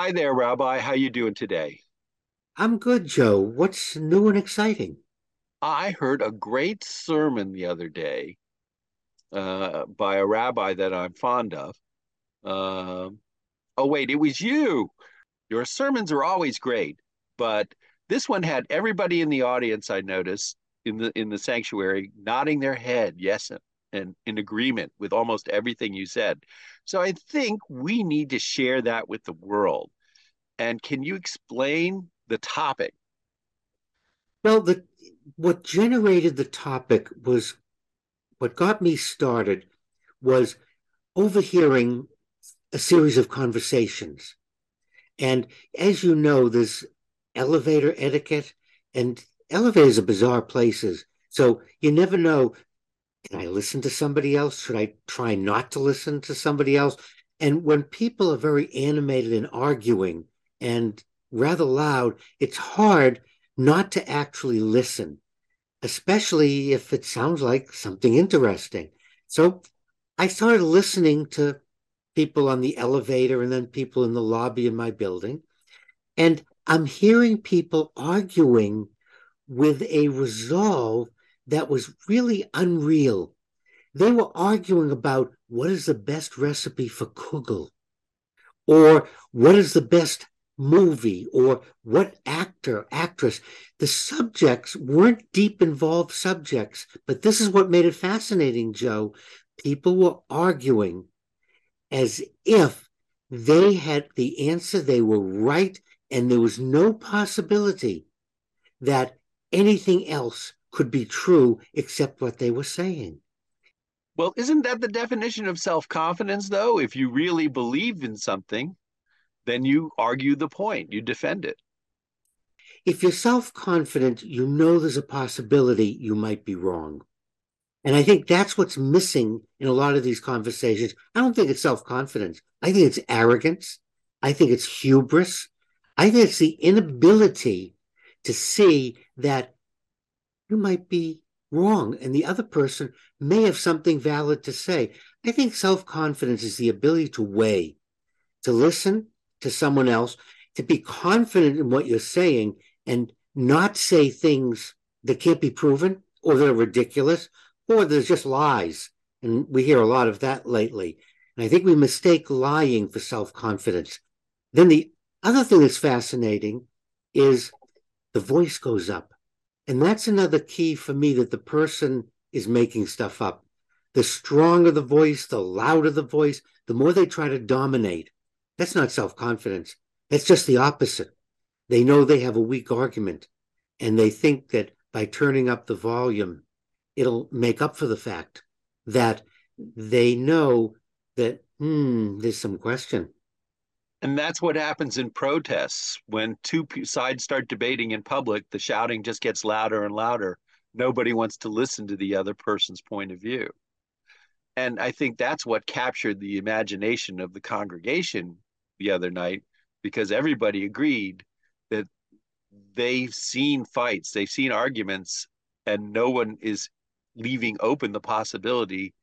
Hi there, Rabbi. How you doing today? I'm good, Joe. What's new and exciting? I heard a great sermon the other day uh, by a rabbi that I'm fond of. Um oh, wait, it was you. Your sermons are always great, but this one had everybody in the audience, I noticed, in the in the sanctuary nodding their head, yes, and in agreement with almost everything you said. So I think we need to share that with the world. And can you explain the topic? Well, the what generated the topic was what got me started was overhearing a series of conversations. And as you know, there's elevator etiquette, and elevators are bizarre places. So you never know can I listen to somebody else? Should I try not to listen to somebody else? And when people are very animated and arguing and rather loud, it's hard not to actually listen, especially if it sounds like something interesting. So I started listening to people on the elevator and then people in the lobby in my building. And I'm hearing people arguing with a resolve that was really unreal. They were arguing about what is the best recipe for kugel, or what is the best movie, or what actor, actress. The subjects weren't deep involved subjects, but this is what made it fascinating, Joe. People were arguing as if they had the answer, they were right, and there was no possibility that anything else could be true except what they were saying. Well, isn't that the definition of self confidence, though? If you really believe in something, then you argue the point, you defend it. If you're self confident, you know there's a possibility you might be wrong. And I think that's what's missing in a lot of these conversations. I don't think it's self confidence. I think it's arrogance. I think it's hubris. I think it's the inability to see that you might be wrong and the other person may have something valid to say. I think self confidence is the ability to weigh, to listen to someone else, to be confident in what you're saying and not say things that can't be proven or that are ridiculous or there's just lies. And we hear a lot of that lately. And I think we mistake lying for self confidence. Then the other thing that's fascinating is the voice goes up. And that's another key for me that the person is making stuff up. The stronger the voice, the louder the voice, the more they try to dominate. That's not self confidence. That's just the opposite. They know they have a weak argument and they think that by turning up the volume, it'll make up for the fact that they know that, hmm, there's some question. And that's what happens in protests. When two sides start debating in public, the shouting just gets louder and louder. Nobody wants to listen to the other person's point of view. And I think that's what captured the imagination of the congregation the other night because everybody agreed that they've seen fights, they've seen arguments, and no one is leaving open the possibility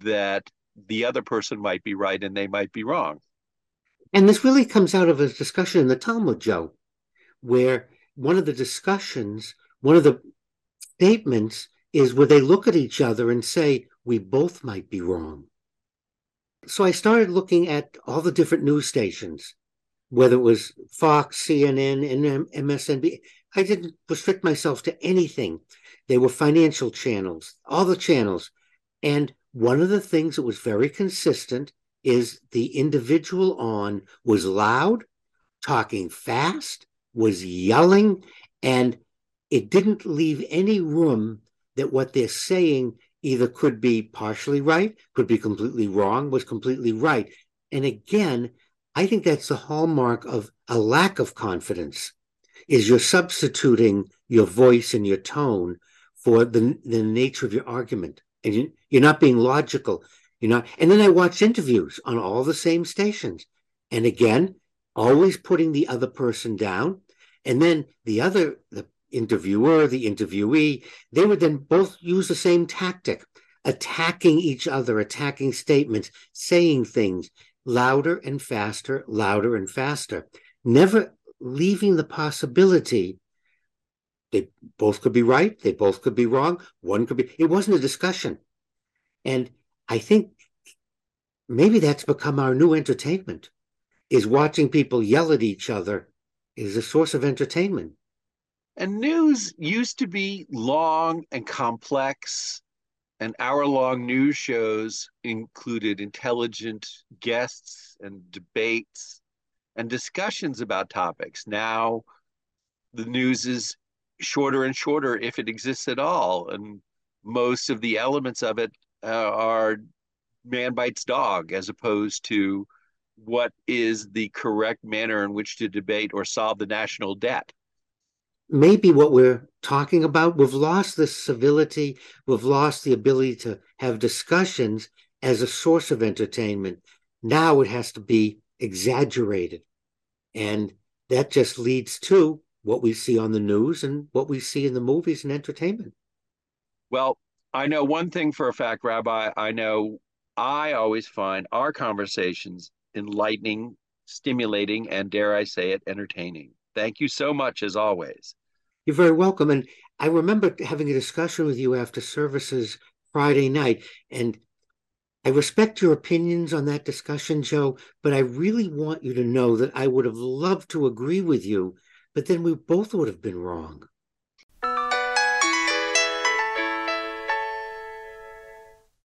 that the other person might be right and they might be wrong. And this really comes out of a discussion in the Talmud, Joe, where one of the discussions, one of the statements is where they look at each other and say, we both might be wrong. So I started looking at all the different news stations, whether it was Fox, CNN, and MSNBC. I didn't restrict myself to anything. They were financial channels, all the channels. And one of the things that was very consistent is the individual on was loud, talking fast, was yelling, and it didn't leave any room that what they're saying either could be partially right, could be completely wrong, was completely right. And again, I think that's the hallmark of a lack of confidence is you're substituting your voice and your tone for the, the nature of your argument. And you, you're not being logical. You know, and then I watched interviews on all the same stations. And again, always putting the other person down. And then the other, the interviewer, the interviewee, they would then both use the same tactic, attacking each other, attacking statements, saying things, louder and faster, louder and faster, never leaving the possibility they both could be right, they both could be wrong, one could be, it wasn't a discussion. And I think maybe that's become our new entertainment is watching people yell at each other is a source of entertainment. And news used to be long and complex, and hour long news shows included intelligent guests and debates and discussions about topics. Now, the news is shorter and shorter if it exists at all. And most of the elements of it uh, are man bites dog as opposed to what is the correct manner in which to debate or solve the national debt. Maybe what we're talking about, we've lost the civility, we've lost the ability to have discussions as a source of entertainment. Now it has to be exaggerated. And that just leads to what we see on the news and what we see in the movies and entertainment. Well, I know one thing for a fact, Rabbi. I know I always find our conversations enlightening, stimulating, and dare I say it, entertaining. Thank you so much, as always. You're very welcome. And I remember having a discussion with you after services Friday night, and I respect your opinions on that discussion, Joe, but I really want you to know that I would have loved to agree with you, but then we both would have been wrong.